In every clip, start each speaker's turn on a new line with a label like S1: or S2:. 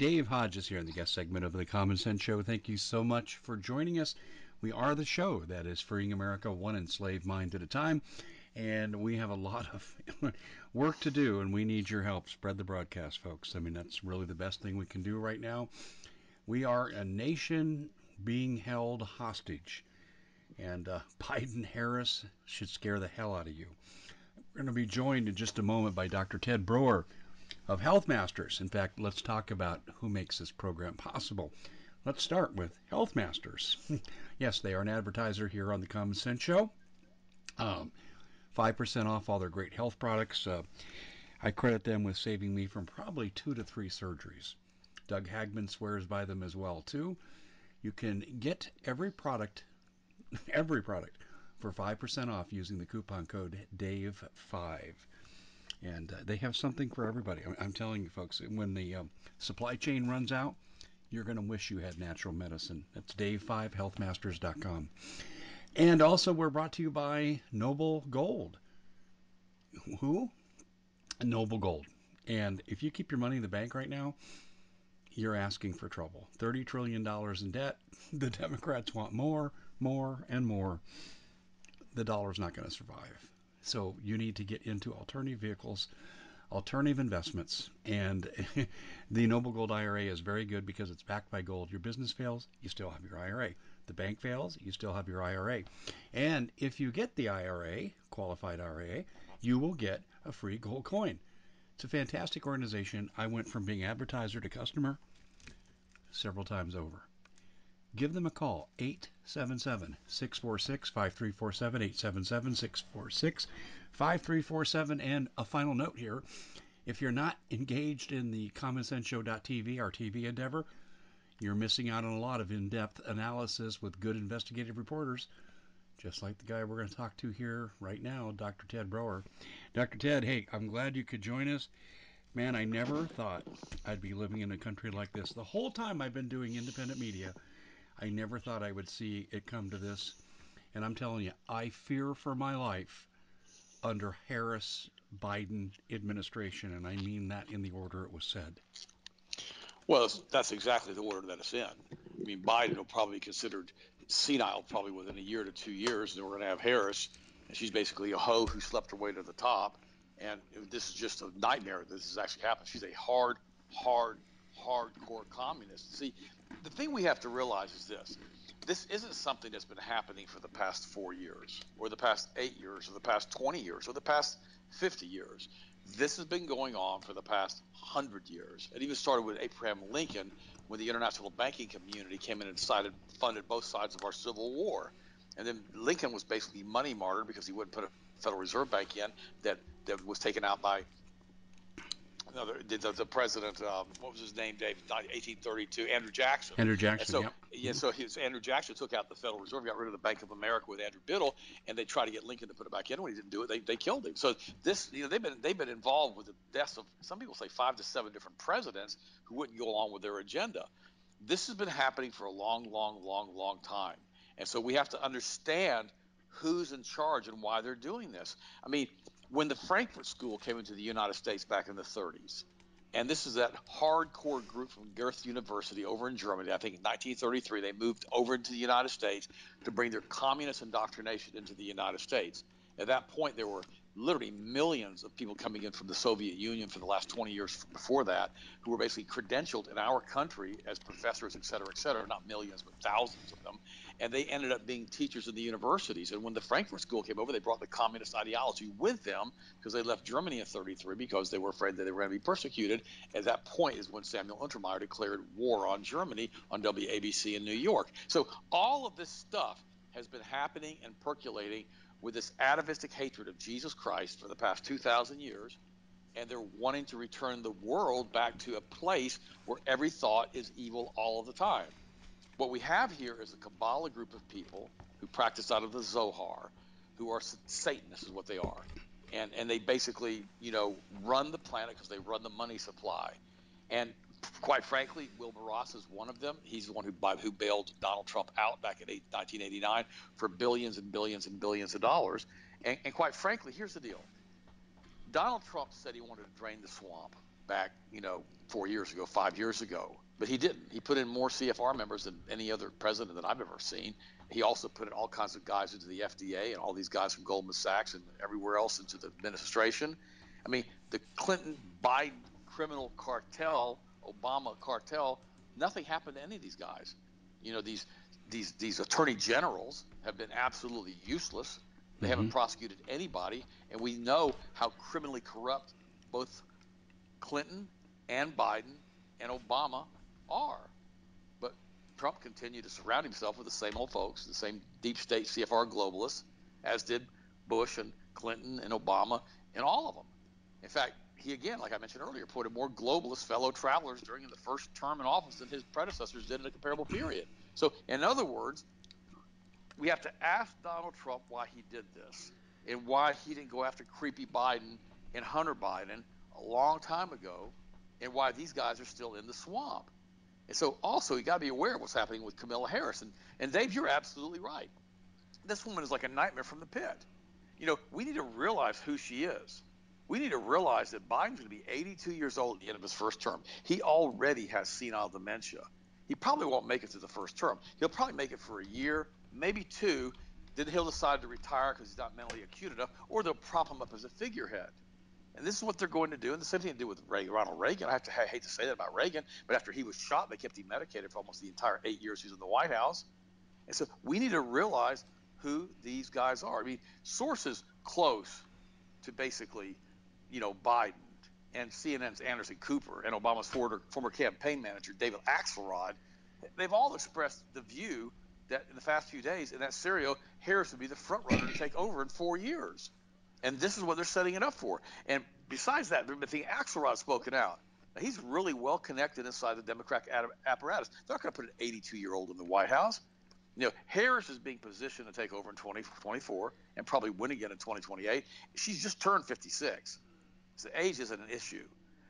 S1: Dave Hodges here in the guest segment of the Common Sense Show. Thank you so much for joining us. We are the show that is freeing America one enslaved mind at a time, and we have a lot of work to do, and we need your help. Spread the broadcast, folks. I mean, that's really the best thing we can do right now. We are a nation being held hostage, and uh, Biden Harris should scare the hell out of you. We're going to be joined in just a moment by Dr. Ted Broer of Health Masters. In fact, let's talk about who makes this program possible. Let's start with Health Masters. yes, they are an advertiser here on the Common Sense Show. Um, 5% off all their great health products. Uh, I credit them with saving me from probably two to three surgeries. Doug Hagmann swears by them as well, too. You can get every product, every product, for 5% off using the coupon code DAVE5 and uh, they have something for everybody. I'm telling you, folks, when the um, supply chain runs out, you're going to wish you had natural medicine. That's dave5healthmasters.com. And also, we're brought to you by Noble Gold. Who? Noble Gold. And if you keep your money in the bank right now, you're asking for trouble. $30 trillion in debt. The Democrats want more, more, and more. The dollar's not going to survive. So you need to get into alternative vehicles, alternative investments, and the Noble Gold IRA is very good because it's backed by gold. Your business fails, you still have your IRA. The bank fails, you still have your IRA. And if you get the IRA, qualified IRA, you will get a free gold coin. It's a fantastic organization. I went from being advertiser to customer several times over. Give them a call, 877 646 5347, 877 646 5347. And a final note here if you're not engaged in the commonsenseshow.tv, our TV endeavor, you're missing out on a lot of in depth analysis with good investigative reporters, just like the guy we're going to talk to here right now, Dr. Ted Broer Dr. Ted, hey, I'm glad you could join us. Man, I never thought I'd be living in a country like this. The whole time I've been doing independent media, I never thought I would see it come to this. And I'm telling you, I fear for my life under Harris Biden administration, and I mean that in the order it was said.
S2: Well, that's exactly the order that it's in. I mean, Biden will probably be considered senile probably within a year to two years, and we're going to have Harris, and she's basically a hoe who slept her way to the top. And this is just a nightmare. This has actually happened. She's a hard, hard, hardcore communist. See, the thing we have to realize is this this isn't something that's been happening for the past four years, or the past eight years, or the past 20 years, or the past 50 years. This has been going on for the past 100 years. It even started with Abraham Lincoln when the international banking community came in and decided funded both sides of our Civil War. And then Lincoln was basically money martyred because he wouldn't put a Federal Reserve Bank in that, that was taken out by another the, the president um, what was his name Dave? 1832 Andrew Jackson.
S1: Andrew Jackson
S2: so
S1: yep.
S2: yeah so his, Andrew Jackson took out the Federal Reserve got rid of the Bank of America with Andrew Biddle and they tried to get Lincoln to put it back in. When he didn't do it they, they killed him. So this you know they've been they've been involved with the deaths of some people say five to seven different presidents who wouldn't go along with their agenda. This has been happening for a long long long long time. And so we have to understand who's in charge and why they're doing this. I mean when the Frankfurt School came into the United States back in the 30s, and this is that hardcore group from Goethe University over in Germany. I think in 1933 they moved over into the United States to bring their communist indoctrination into the United States. At that point, there were literally millions of people coming in from the Soviet Union for the last 20 years before that, who were basically credentialed in our country as professors, et cetera, et cetera. Not millions, but thousands of them and they ended up being teachers in the universities. And when the Frankfurt School came over, they brought the communist ideology with them because they left Germany in 33 because they were afraid that they were going to be persecuted. At that point is when Samuel Untermyer declared war on Germany on WABC in New York. So all of this stuff has been happening and percolating with this atavistic hatred of Jesus Christ for the past 2,000 years and they're wanting to return the world back to a place where every thought is evil all of the time. What we have here is a Kabbalah group of people who practice out of the Zohar, who are Satanists, is what they are, and and they basically you know run the planet because they run the money supply, and quite frankly, Wilbur Ross is one of them. He's the one who who bailed Donald Trump out back in 1989 for billions and billions and billions of dollars. And, and quite frankly, here's the deal: Donald Trump said he wanted to drain the swamp back, you know, four years ago, five years ago, but he didn't. He put in more CFR members than any other president that I've ever seen. He also put in all kinds of guys into the FDA and all these guys from Goldman Sachs and everywhere else into the administration. I mean, the Clinton Biden criminal cartel, Obama cartel, nothing happened to any of these guys. You know, these these these attorney generals have been absolutely useless. They mm-hmm. haven't prosecuted anybody, and we know how criminally corrupt both Clinton and Biden and Obama are. But Trump continued to surround himself with the same old folks, the same deep state CFR globalists, as did Bush and Clinton and Obama and all of them. In fact, he again, like I mentioned earlier, appointed more globalist fellow travelers during the first term in office than his predecessors did in a comparable period. So, in other words, we have to ask Donald Trump why he did this and why he didn't go after creepy Biden and Hunter Biden a long time ago and why these guys are still in the swamp. And so also you got to be aware of what's happening with Kamala Harris. And, and Dave, you're absolutely right. This woman is like a nightmare from the pit. You know, we need to realize who she is. We need to realize that Biden's going to be 82 years old at the end of his first term. He already has senile dementia. He probably won't make it to the first term. He'll probably make it for a year, maybe two. Then he'll decide to retire because he's not mentally acute enough, or they'll prop him up as a figurehead. And this is what they're going to do. And the same thing to do with Ronald Reagan. I have to I hate to say that about Reagan, but after he was shot, they kept him medicated for almost the entire eight years he was in the White House. And so we need to realize who these guys are. I mean, sources close to basically, you know, Biden and CNN's Anderson Cooper and Obama's former, former campaign manager David Axelrod, they've all expressed the view that in the past few days in that scenario, Harris would be the front runner to take over in four years. And this is what they're setting it up for. And besides that, the thing Axelrod's spoken out. Now, he's really well connected inside the Democratic apparatus. They're not going to put an 82 year old in the White House. You know, Harris is being positioned to take over in 2024 and probably win again in 2028. She's just turned 56. So age isn't an issue.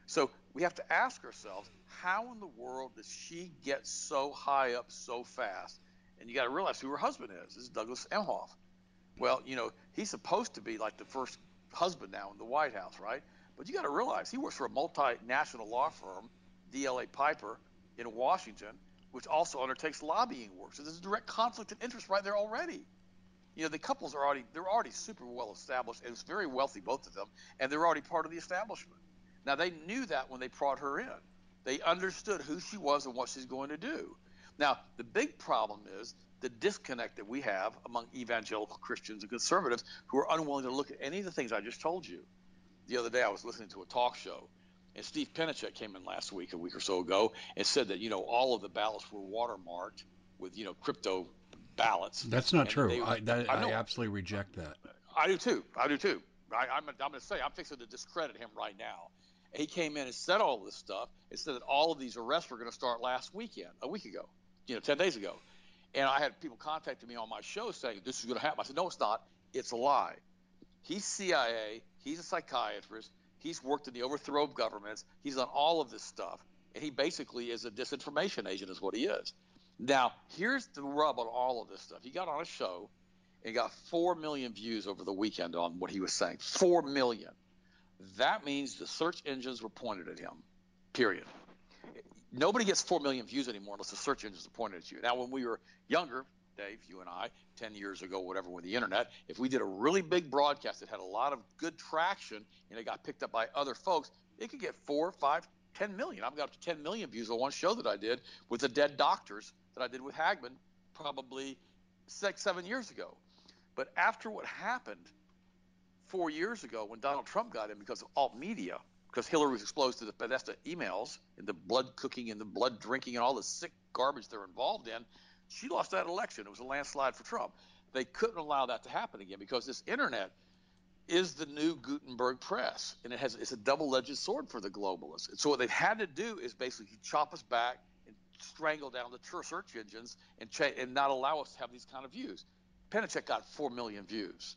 S2: So we have to ask ourselves, how in the world does she get so high up so fast? And you got to realize who her husband is. This is Douglas Emhoff. Well, you know, he's supposed to be like the first husband now in the White House, right? But you got to realize he works for a multinational law firm, DLA Piper, in Washington, which also undertakes lobbying work. So there's a direct conflict of interest right there already. You know, the couples are already they're already super well established and it's very wealthy, both of them, and they're already part of the establishment. Now they knew that when they brought her in. They understood who she was and what she's going to do. Now, the big problem is the disconnect that we have among evangelical Christians and conservatives who are unwilling to look at any of the things I just told you. The other day I was listening to a talk show, and Steve Pieczenik came in last week, a week or so ago, and said that you know all of the ballots were watermarked with you know crypto ballots.
S1: That's not true. They, I, that, I, I, absolutely reject that.
S2: I do too. I do too. I, I'm, I'm going to say I'm fixing to discredit him right now. He came in and said all this stuff and said that all of these arrests were going to start last weekend, a week ago, you know, ten days ago. And I had people contacting me on my show saying this is going to happen. I said, no, it's not. It's a lie. He's CIA. He's a psychiatrist. He's worked in the overthrow of governments. He's done all of this stuff. And he basically is a disinformation agent, is what he is. Now, here's the rub on all of this stuff. He got on a show and got 4 million views over the weekend on what he was saying. 4 million. That means the search engines were pointed at him, period nobody gets 4 million views anymore unless the search engines are pointed at you. Now, when we were younger, Dave, you and I, 10 years ago, whatever, with the internet, if we did a really big broadcast that had a lot of good traction and it got picked up by other folks, it could get four, five, 10 million. I've got up to 10 million views on one show that I did with the dead doctors that I did with Hagmann probably six, seven years ago. But after what happened four years ago when Donald Trump got in because of alt media, because Hillary was exposed to the Podesta emails and the blood cooking and the blood drinking and all the sick garbage they're involved in, she lost that election. It was a landslide for Trump. They couldn't allow that to happen again because this internet is the new Gutenberg press, and it has it's a double-edged sword for the globalists. And so what they've had to do is basically chop us back and strangle down the search engines and cha- and not allow us to have these kind of views. Pieczenik got four million views,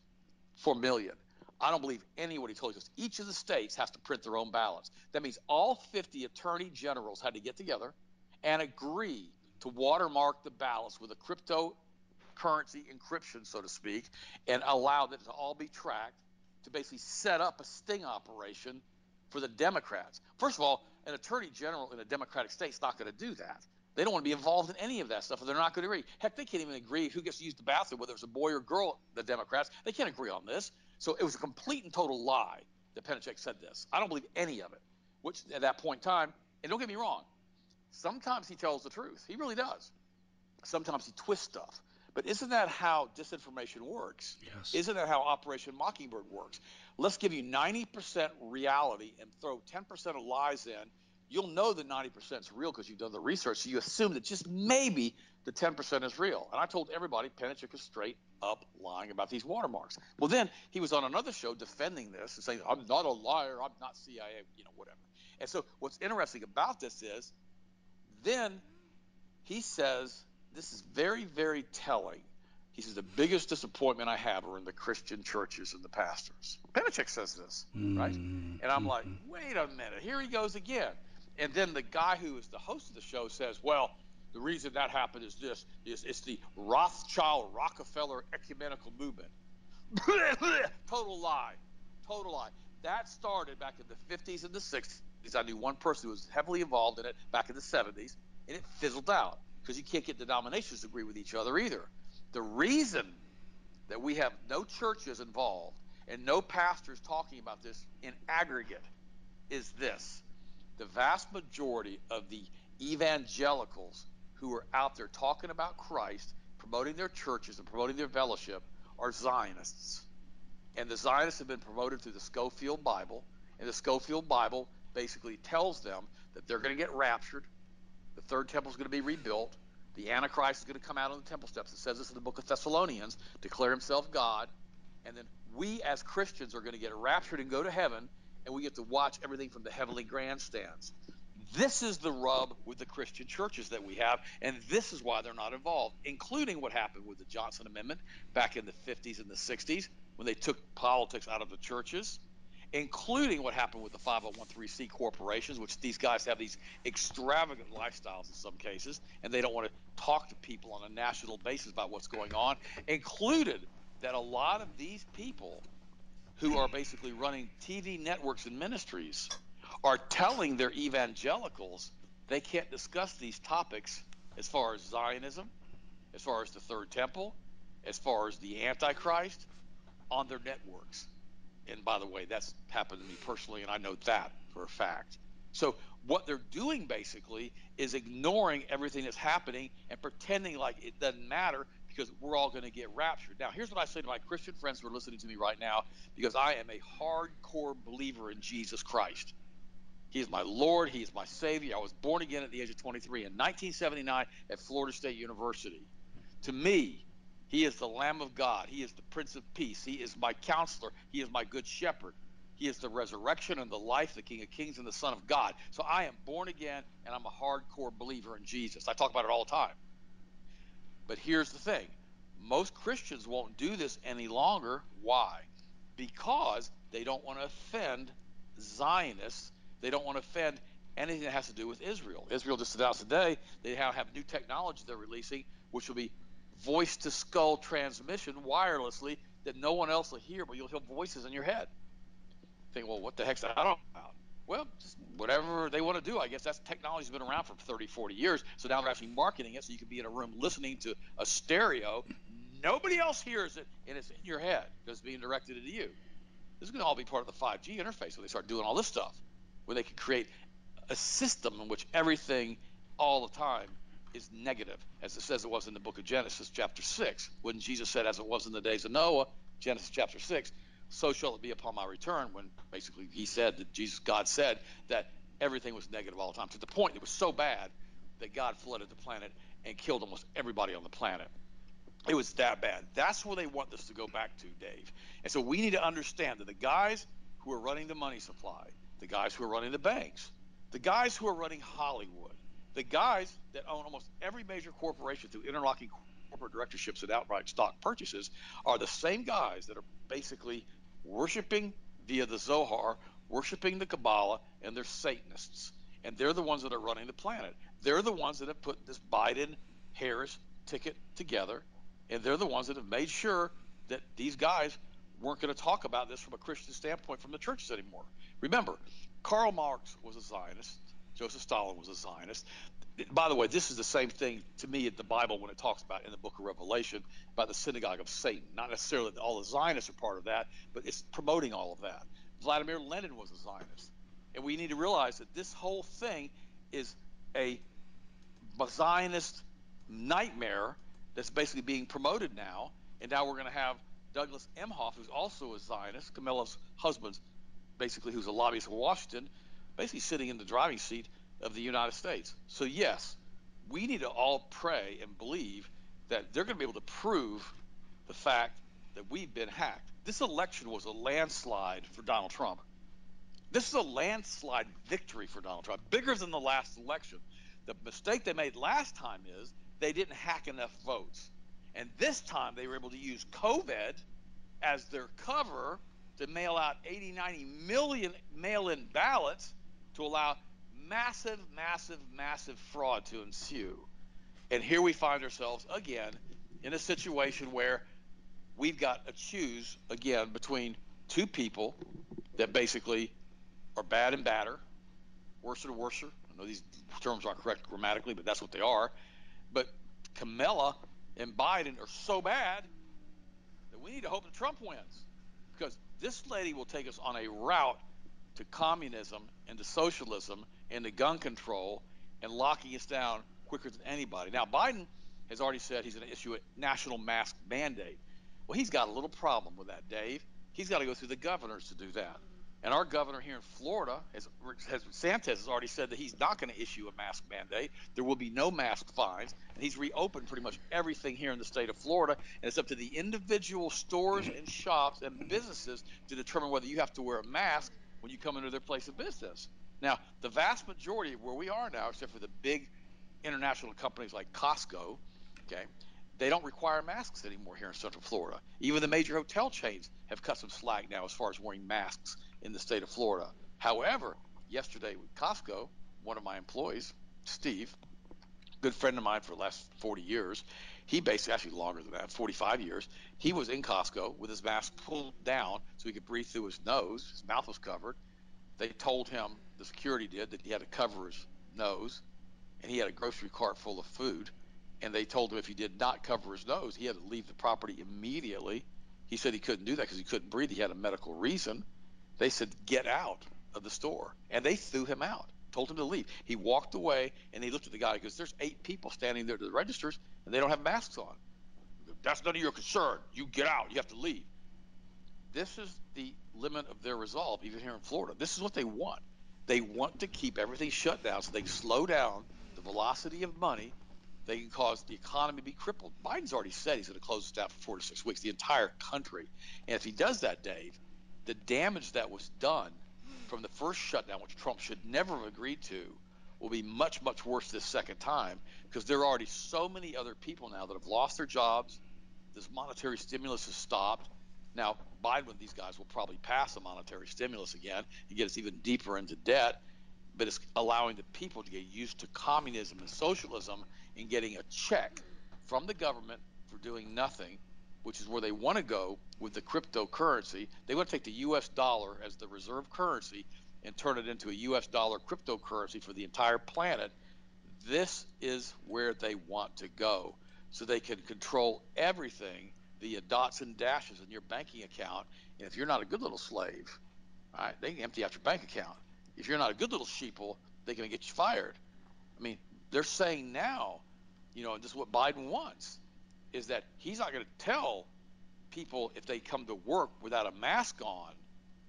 S2: four million. I don't believe anybody told this. Each of the states has to print their own ballots. That means all 50 attorney generals had to get together and agree to watermark the ballots with a cryptocurrency encryption, so to speak, and allow that to all be tracked to basically set up a sting operation for the Democrats. First of all, an attorney general in a Democratic state is not going to do that. They don't want to be involved in any of that stuff, and they're not going to agree. Heck, they can't even agree who gets to use the bathroom, whether it's a boy or girl. The Democrats they can't agree on this. So it was a complete and total lie that Pieczenik said this. I don't believe any of it. Which at that point in time, and don't get me wrong, sometimes he tells the truth. He really does. Sometimes he twists stuff. But isn't that how disinformation works?
S1: Yes.
S2: Isn't that how Operation Mockingbird works? Let's give you 90% reality and throw 10% of lies in. You'll know that 90% is real because you've done the research. So you assume that just maybe the 10% is real. And I told everybody Pieczenik is straight up lying about these watermarks. Well, then he was on another show defending this and saying, I'm not a liar. I'm not CIA, you know, whatever. And so what's interesting about this is then he says this is very, very telling. He says the biggest disappointment I have are in the Christian churches and the pastors. Pieczenik says this, right?
S1: Mm-hmm.
S2: And I'm like, wait a minute, here he goes again. And then the guy who is the host of the show says, well, the reason that happened is this: is it's the Rothschild Rockefeller ecumenical movement. total lie, total lie. That started back in the 50s and the 60s. I knew one person who was heavily involved in it back in the 70s, and it fizzled out because you can't get denominations to agree with each other either. The reason that we have no churches involved and no pastors talking about this in aggregate is this the vast majority of the evangelicals who are out there talking about Christ, promoting their churches and promoting their fellowship are Zionists. And the Zionists have been promoted through the Scofield Bible, and the Scofield Bible basically tells them that they're going to get raptured, the third temple is going to be rebuilt. The Antichrist is going to come out on the temple steps. It says this in the book of Thessalonians, declare himself God. And then we as Christians are going to get raptured and go to heaven, and we get to watch everything from the heavenly grandstands. This is the rub with the Christian churches that we have, and this is why they're not involved, including what happened with the Johnson Amendment back in the 50s and the 60s when they took politics out of the churches including what happened with the 501c corporations, which these guys have these extravagant lifestyles in some cases, and they don't want to talk to people on a national basis about what's going on, included that a lot of these people who are basically running TV networks and ministries are telling their evangelicals they can't discuss these topics as far as Zionism, as far as the third temple, as far as the Antichrist on their networks and by the way, that's happened to me personally, and I know that for a fact. So what they're doing basically is ignoring everything that's happening and pretending like it doesn't matter because we're all going to get raptured. Now, here's what I say to my Christian friends who are listening to me right now because I am a hardcore believer in Jesus Christ. He is my Lord. He is my Savior. I was born again at the age of 23 in 1979 at Florida State University. To me, he is the Lamb of God. He is the Prince of Peace. He is my counselor. He is my good shepherd. He is the resurrection and the life, the King of Kings and the Son of God. So I am born again and I'm a hardcore believer in Jesus. I talk about it all the time. But here's the thing most Christians won't do this any longer. Why? Because they don't want to offend Zionists. They don't want to offend anything that has to do with Israel. Israel just announced today they have new technology they're releasing, which will be voice to skull transmission wirelessly that no one else will hear, but you'll hear voices in your head. Think, well, what the heck's that all about? Well, whatever they want to do. I guess that's technology's been around for 30, 40 years. So now they're actually marketing it so you can be in a room listening to a stereo. Nobody else hears it, and it's in your head because it's being directed at you. This is going to all be part of the 5G interface when they start doing all this stuff, where they can create a system in which everything all the time is negative, as it says it was in the book of Genesis, chapter 6, when Jesus said, as it was in the days of Noah, Genesis chapter 6, so shall it be upon my return, when basically he said that Jesus, God said that everything was negative all the time, to the point it was so bad that God flooded the planet and killed almost everybody on the planet. It was that bad. That's where they want this to go back to, Dave. And so we need to understand that the guys who are running the money supply, the guys who are running the banks, the guys who are running Hollywood, the guys that own almost every major corporation through interlocking corporate directorships and outright stock purchases are the same guys that are basically worshiping via the Zohar, worshiping the Kabbalah, and they're Satanists. And they're the ones that are running the planet. They're the ones that have put this Biden Harris ticket together. And they're the ones that have made sure that these guys weren't going to talk about this from a Christian standpoint from the churches anymore. Remember, Karl Marx was a Zionist. Joseph Stalin was a Zionist. By the way, this is the same thing to me at the Bible when it talks about in the book of Revelation about the synagogue of Satan. Not necessarily that all the Zionists are part of that, but it's promoting all of that. Vladimir Lenin was a Zionist. And we need to realize that this whole thing is a Zionist nightmare that's basically being promoted now. And now we're going to have Douglas Emhoff, who's also a Zionist, Kamala's husband, basically, who's a lobbyist in Washington, basically sitting in the driving seat of the United States. So, yes, we need to all pray and believe that they're going to be able to prove the fact that we've been hacked. This election was a landslide for Donald Trump. This is a landslide victory for Donald Trump, bigger than the last election. The mistake they made last time is they didn't hack enough votes. And this time they were able to use COVID as their cover to mail out 80, 90 million mail in ballots to allow massive, massive, massive fraud to ensue. And here we find ourselves again in a situation where we've got to choose again between two people that basically are bad and badder, worse and worser. I know these terms aren't correct grammatically, but that's what they are. But Kamala and Biden are so bad that we need to hope that Trump wins because this lady will take us on a route to communism and to socialism and to gun control and locking us down quicker than anybody. Now, Biden has already said he's going to issue a national mask mandate. Well, he's got a little problem with that, Dave. He's got to go through the governors to do that. And our governor here in Florida, has, has Santos, has already said that he's not going to issue a mask mandate. There will be no mask fines, and he's reopened pretty much everything here in the state of Florida. And it's up to the individual stores and shops and businesses to determine whether you have to wear a mask when you come into their place of business. Now, the vast majority of where we are now, except for the big international companies like Costco, okay, they don't require masks anymore here in Central Florida. Even the major hotel chains have cut some slack now as far as wearing masks in the state of Florida. However, yesterday with Costco, one of my employees, Steve, good friend of mine for the last 40 years, he basically, actually longer than that, 45 years, he was in Costco with his mask pulled down so he could breathe through his nose. His mouth was covered. They told him, the security did, that he had to cover his nose, and he had a grocery cart full of food. And they told him if he did not cover his nose, he had to leave the property immediately. He said he couldn't do that because he couldn't breathe. He had a medical reason. They said, get out of the store. And they threw him out, told him to leave. He walked away and he looked at the guy because there's eight people standing there to the registers and they don't have masks on. That's none of your concern. You get out. You have to leave. This is the limit of their resolve, even here in Florida. This is what they want. They want to keep everything shut down so they slow down the velocity of money. They can cause the economy to be crippled. Biden's already said he's going to close this down for four to six weeks, the entire country. And if he does that, Dave, the damage that was done from the first shutdown, which Trump should never have agreed to, will be much, much worse this second time because there are already so many other people now that have lost their jobs. This monetary stimulus has stopped. Now, Biden and these guys will probably pass a monetary stimulus again and get us even deeper into debt, but it's allowing the people to get used to communism and socialism and getting a check from the government for doing nothing which is where they want to go with the cryptocurrency. They want to take the US dollar as the reserve currency and turn it into a US dollar cryptocurrency for the entire planet. This is where they want to go. So they can control everything via uh, dots and dashes in your banking account. And if you're not a good little slave, right, they can empty out your bank account. If you're not a good little sheeple, they can get you fired. I mean, they're saying now, you know, and this is what Biden wants is that he's not going to tell people if they come to work without a mask on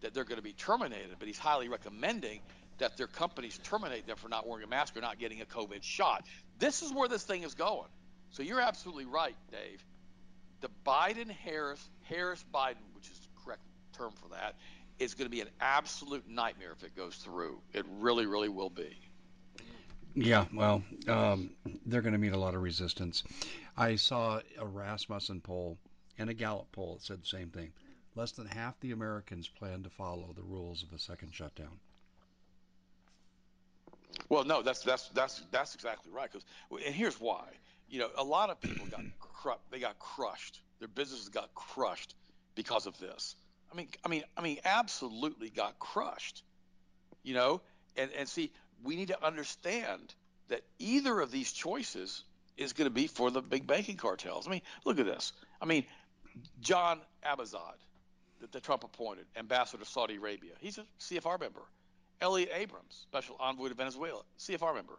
S2: that they're going to be terminated, but he's highly recommending that their companies terminate them for not wearing a mask or not getting a COVID shot. This is where this thing is going. So you're absolutely right, Dave. Biden Harris, Harris Biden, which is the correct term for that, is going to be an absolute nightmare if it goes through. It really, really will be.
S1: Yeah, well, um, they're going to meet a lot of resistance. I saw a Rasmussen poll and a Gallup poll that said the same thing. Less than half the Americans plan to follow the rules of a second shutdown.
S2: Well, no, that's that's that's that's exactly right. Because and here's why. You know, a lot of people got cru- they got crushed. Their businesses got crushed because of this. I mean, I mean, I mean, absolutely got crushed. You know, and and see, we need to understand that either of these choices is going to be for the big banking cartels. I mean, look at this. I mean, John Abizaid, that, that Trump appointed, ambassador to Saudi Arabia, he's a CFR member. Elliott Abrams, special envoy to Venezuela, CFR member.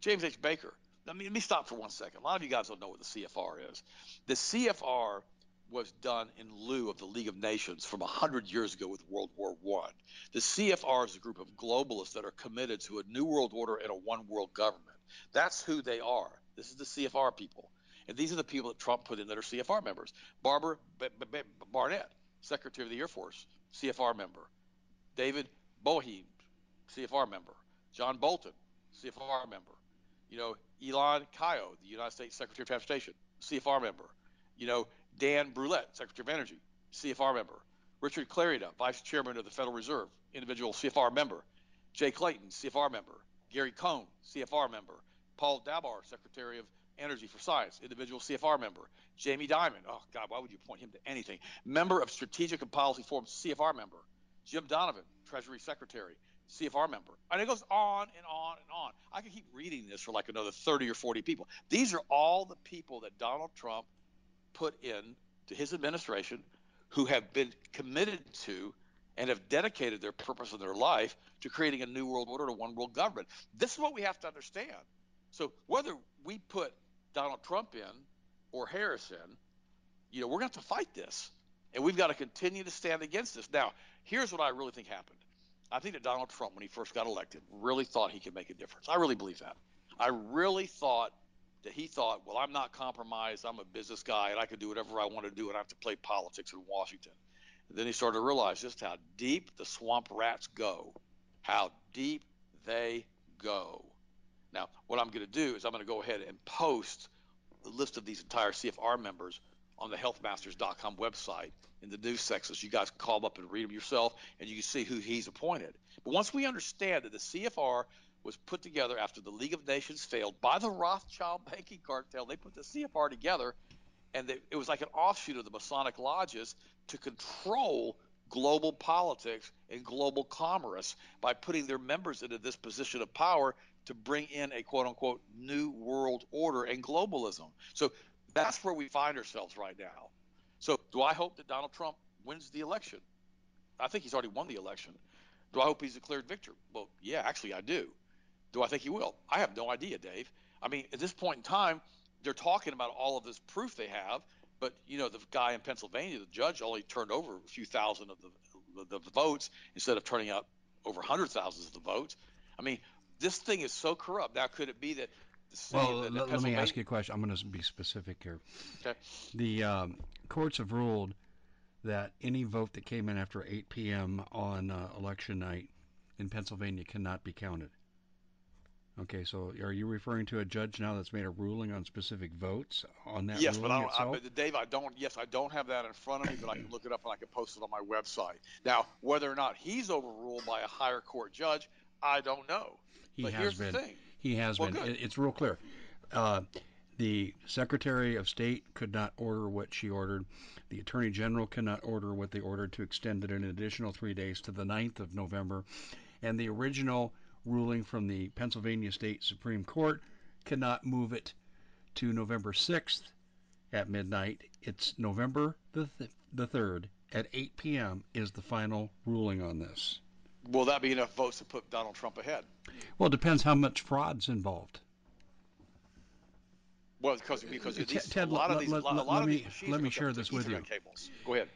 S2: James H. Baker. Let me, let me stop for one second. A lot of you guys don't know what the CFR is. The CFR was done in lieu of the League of Nations from 100 years ago with World War I. The CFR is a group of globalists that are committed to a new world order and a one world government. That's who they are. This is the CFR people. And these are the people that Trump put in that are CFR members. Barbara B- B- Barnett, Secretary of the Air Force, CFR member. David Boheme, CFR member. John Bolton, CFR member. You know, Elaine Chao, the United States Secretary of Transportation, CFR member. You know, Dan Brouillette, Secretary of Energy, CFR member. Richard Clarida, Vice Chairman of the Federal Reserve, individual CFR member. Jay Clayton, CFR member. Gary Cohn, CFR member. Paul Dabbar, Secretary of Energy for Science, individual CFR member. Jamie Dimon, oh God, why would you point him to anything? Member of Strategic and Policy Forum, CFR member. Jim Donovan, Treasury Secretary, CFR member. And it goes on and on and on. I could keep reading this for like another 30 or 40 people. These are all the people that Donald Trump put in to his administration who have been committed to and have dedicated their purpose of their life to creating a new world order, a one world government. This is what we have to understand. So whether we put Donald Trump in or Harris in, you know, we're going to have to fight this. And we've got to continue to stand against this. Now, here's what I really think happened. I think that Donald Trump, when he first got elected, really thought he could make a difference. I really believe that. I really thought that he thought, well, I'm not compromised. I'm a business guy and I can do whatever I want to do and I have to play politics in Washington. And then he started to realize just how deep the swamp rats go, how deep they go. Now, what I'm going to do is I'm going to go ahead and post the list of these entire CFR members on the healthmasters.com website in the news section. So you guys can call them up and read them yourself and you can see who he's appointed. But once we understand that the CFR was put together after the League of Nations failed by the Rothschild banking cartel. They put the CFR together, and they, it was like an offshoot of the Masonic lodges to control global politics and global commerce by putting their members into this position of power to bring in a quote unquote new world order and globalism. So that's where we find ourselves right now. So do I hope that Donald Trump wins the election? I think he's already won the election. Do I hope he's declared victor? Well, yeah, actually, I do. Do I think he will? I have no idea, Dave. I mean, at this point in time, they're talking about all of this proof they have, but you know, the guy in Pennsylvania, the judge, only turned over a few thousand of the, the, the votes instead of turning out over hundred thousands of the votes. I mean, this thing is so corrupt. Now, could it be that?
S1: Well, that let me ask you a question. I'm going to be specific here.
S2: Okay.
S1: The um, courts have ruled that any vote that came in after 8 p.m. on uh, election night in Pennsylvania cannot be counted. Okay, so are you referring to a judge now that's made a ruling on specific votes on that?
S2: Yes, but I
S1: don't.
S2: I, but Dave, I don't. Yes, I don't have that in front of me, but I can look it up and I can post it on my website. Now, whether or not he's overruled by a higher court judge, I don't know.
S1: He
S2: but
S1: has
S2: here's
S1: been.
S2: the thing.
S1: He has
S2: well,
S1: been.
S2: Good.
S1: It's real clear. Uh, the Secretary of State could not order what she ordered. The Attorney General cannot order what they ordered to extend it an additional three days to the 9th of November. And the original ruling from the Pennsylvania State Supreme Court cannot move it to November 6th at midnight. It's November the, th- the 3rd at 8 p.m. is the final ruling on this.
S2: Will that be enough votes to put Donald Trump ahead?
S1: Well, it depends how much fraud's involved.
S2: Well, because because these,
S1: Ted,
S2: a lot
S1: let,
S2: of these,
S1: let,
S2: a lot
S1: let
S2: of
S1: me,
S2: these
S1: let me share this with you.
S2: Cables. Go ahead.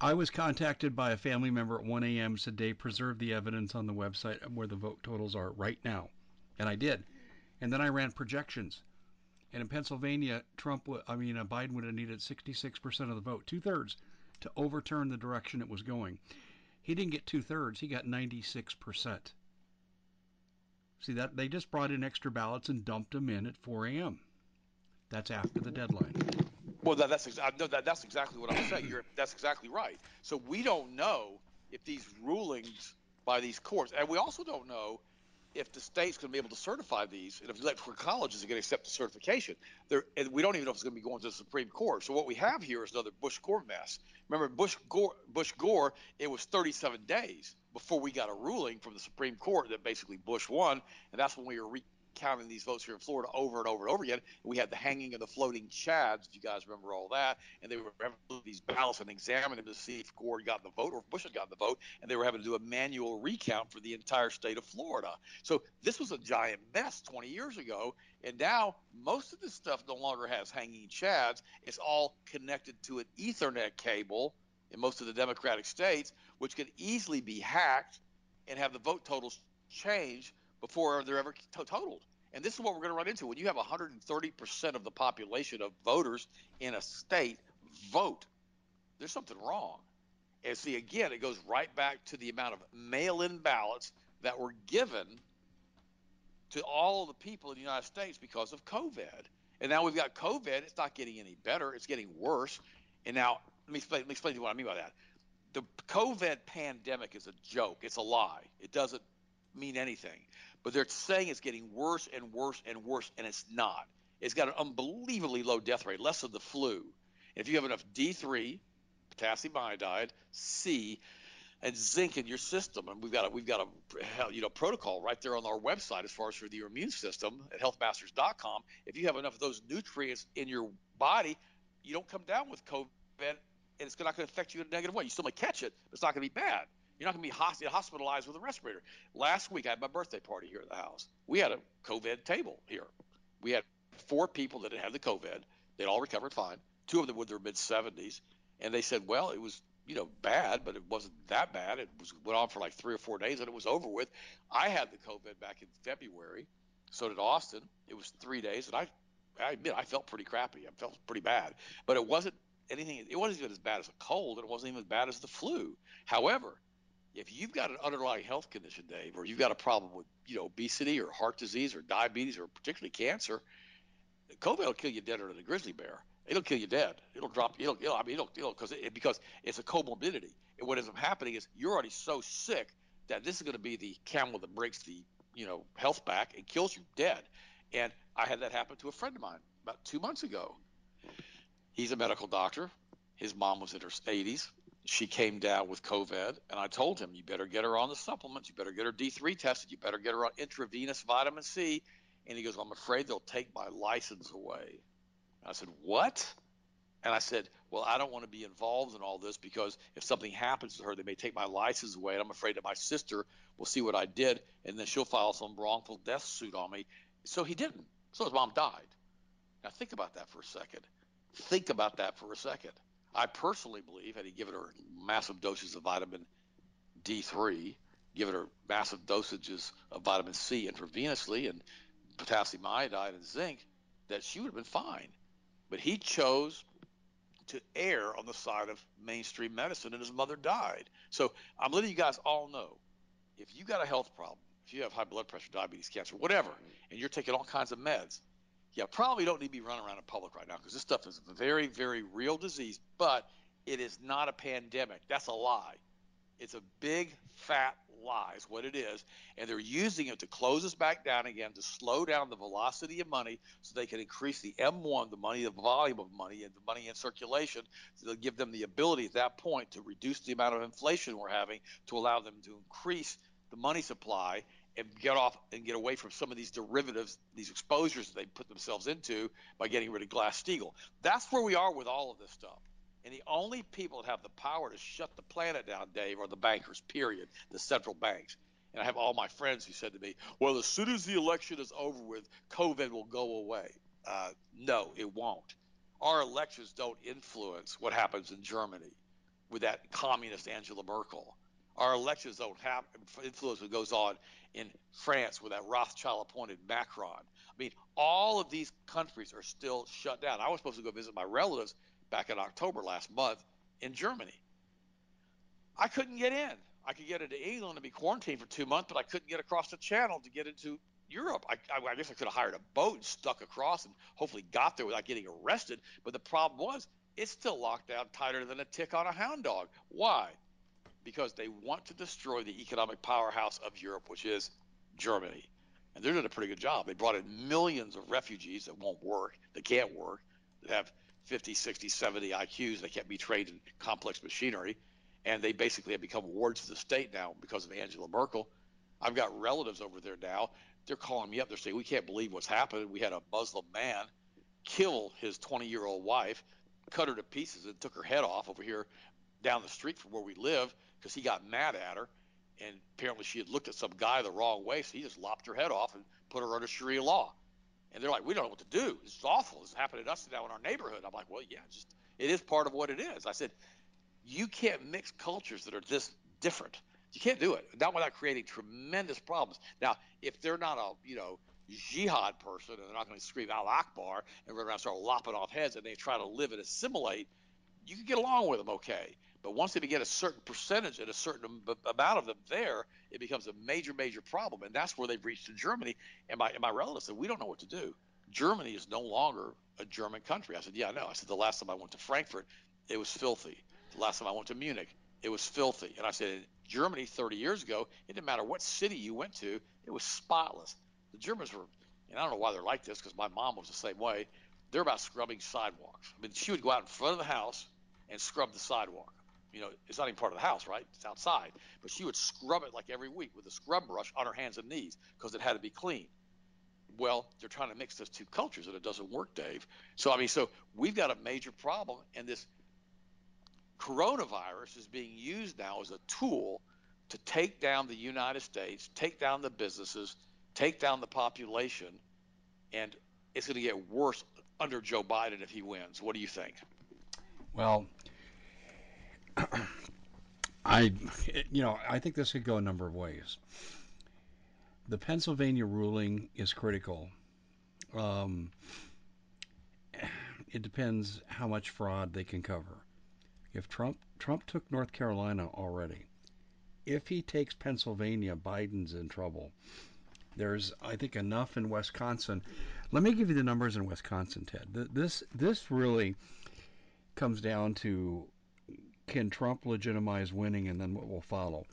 S1: I was contacted by a family member at 1 a.m. said, Dave, preserve the evidence on the website where the vote totals are right now. And I did. And then I ran projections. And in Pennsylvania, Trump, I mean, uh, Biden would have needed 66% of the vote, two thirds, to overturn the direction it was going. He didn't get two thirds; he got 96%. See that they just brought in extra ballots and dumped them in at 4 a.m. That's after the deadline.
S2: Well, that, that's no, that, that's exactly what I'm saying. You're, that's exactly right. So we don't know if these rulings by these courts, and we also don't know if the state's going to be able to certify these, and if electoral colleges are going to accept the certification. There, and we don't even know if it's going to be going to the Supreme Court. So what we have here is another Bush Gore mess. Remember Bush Gore? Bush Gore. It was 37 days before we got a ruling from the Supreme Court that basically Bush won, and that's when we were re- counting these votes here in Florida over and over and over again. We had the hanging of the floating chads, if you guys remember all that, and they were having these ballots and examining them to see if Gore got the vote or if Bush had gotten the vote, and they were having to do a manual recount for the entire state of Florida. So this was a giant mess 20 years ago, and now most of this stuff no longer has hanging chads. It's all connected to an Ethernet cable in most of the Democratic states, which can easily be hacked and have the vote totals change before they're ever totaled. And this is what we're going to run into. When you have 130% of the population of voters in a state vote, there's something wrong. And see, again, it goes right back to the amount of mail in ballots that were given to all the people in the United States because of COVID. And now we've got COVID. It's not getting any better, it's getting worse. And now, let me explain, let me explain to you what I mean by that. The COVID pandemic is a joke, it's a lie. It doesn't mean anything but they're saying it's getting worse and worse and worse, and it's not. It's got an unbelievably low death rate, less than the flu. If you have enough D3, potassium iodide, C, and zinc in your system, and we've got a, we've got a you know protocol right there on our website as far as for your immune system at healthmasters.com. If you have enough of those nutrients in your body, you don't come down with COVID, and it's not going to affect you in a negative way. You still may catch it, but it's not going to be bad. You're not going to be hospitalized with a respirator. Last week, I had my birthday party here at the house. We had a COVID table here. We had four people that had had the COVID. They'd all recovered fine. Two of them were in their mid 70s, and they said, "Well, it was you know bad, but it wasn't that bad. It was went on for like three or four days, and it was over with." I had the COVID back in February. So did Austin. It was three days, and I, I admit I felt pretty crappy. I felt pretty bad, but it wasn't anything. It wasn't even as bad as a cold, and it wasn't even as bad as the flu. However, if you've got an underlying health condition, Dave, or you've got a problem with you know obesity or heart disease or diabetes or particularly cancer, COVID will kill you deader than a grizzly bear. It'll kill you dead. It'll drop. It'll. it'll I mean, it'll. It'll because it, because it's a comorbidity. And what ends up happening is you're already so sick that this is going to be the camel that breaks the you know health back and kills you dead. And I had that happen to a friend of mine about two months ago. He's a medical doctor. His mom was in her 80s she came down with COVID, and I told him, you better get her on the supplements. You better get her D3 tested. You better get her on intravenous vitamin C. And he goes, I'm afraid they'll take my license away. I said, What? And I said, Well, I don't want to be involved in all this because if something happens to her, they may take my license away. And I'm afraid that my sister will see what I did, and then she'll file some wrongful death suit on me. So he didn't. So his mom died. Now think about that for a second. Think about that for a second. I personally believe, had he given her massive doses of vitamin D3, given her massive dosages of vitamin C intravenously and potassium iodide and zinc, that she would have been fine. But he chose to err on the side of mainstream medicine, and his mother died. So I'm letting you guys all know if you got a health problem, if you have high blood pressure, diabetes, cancer, whatever, and you're taking all kinds of meds, yeah, probably don't need to be running around in public right now because this stuff is a very, very real disease, but it is not a pandemic. That's a lie. It's a big, fat lie, is what it is. And they're using it to close us back down again, to slow down the velocity of money so they can increase the M1, the money, the volume of money, and the money in circulation. So they'll give them the ability at that point to reduce the amount of inflation we're having to allow them to increase the money supply and get off and get away from some of these derivatives, these exposures they put themselves into by getting rid of Glass Steagall. That's where we are with all of this stuff. And the only people that have the power to shut the planet down, Dave, are the bankers, period, the central banks. And I have all my friends who said to me, well, as soon as the election is over with, COVID will go away. Uh, no, it won't. Our elections don't influence what happens in Germany with that communist Angela Merkel. Our elections don't have influence what goes on in France with that Rothschild appointed Macron. I mean, all of these countries are still shut down. I was supposed to go visit my relatives back in October last month in Germany. I couldn't get in. I could get into England and be quarantined for two months, but I couldn't get across the channel to get into Europe. I, I, I guess I could have hired a boat and stuck across and hopefully got there without getting arrested. But the problem was it's still locked down tighter than a tick on a hound dog. Why? Because they want to destroy the economic powerhouse of Europe, which is Germany. And they're doing a pretty good job. They brought in millions of refugees that won't work, that can't work, that have 50, 60, 70 IQs, they can't be trained in complex machinery. And they basically have become wards of the state now because of Angela Merkel. I've got relatives over there now. They're calling me up. They're saying, We can't believe what's happened. We had a Muslim man kill his 20 year old wife, cut her to pieces, and took her head off over here down the street from where we live because he got mad at her and apparently she had looked at some guy the wrong way, so he just lopped her head off and put her under Sharia law. And they're like, we don't know what to do. Is awful. This is happening to us now in our neighborhood. I'm like, well, yeah, just it is part of what it is. I said, you can't mix cultures that are this different. You can't do it. Not without creating tremendous problems. Now, if they're not a you know jihad person and they're not going to scream Al Akbar and run around and start lopping off heads and they try to live and assimilate, you can get along with them okay. But once they get a certain percentage and a certain amount of them there, it becomes a major, major problem. And that's where they've reached in Germany. And my, and my relatives said, we don't know what to do. Germany is no longer a German country. I said, yeah, I know. I said, the last time I went to Frankfurt, it was filthy. The last time I went to Munich, it was filthy. And I said, Germany 30 years ago, it didn't matter what city you went to, it was spotless. The Germans were, and I don't know why they're like this because my mom was the same way. They're about scrubbing sidewalks. I mean, she would go out in front of the house and scrub the sidewalk you know, it's not even part of the house, right? It's outside. But she would scrub it like every week with a scrub brush on her hands and knees because it had to be clean. Well, they're trying to mix those two cultures and it doesn't work, Dave. So, I mean, so we've got a major problem, and this coronavirus is being used now as a tool to take down the United States, take down the businesses, take down the population, and it's going to get worse under Joe Biden if he wins. What do you think?
S1: Well, I, you know, I think this could go a number of ways. The Pennsylvania ruling is critical. Um, it depends how much fraud they can cover. If Trump Trump took North Carolina already, if he takes Pennsylvania, Biden's in trouble. There's, I think, enough in Wisconsin. Let me give you the numbers in Wisconsin, Ted. This this really comes down to can Trump legitimize winning and then what will follow?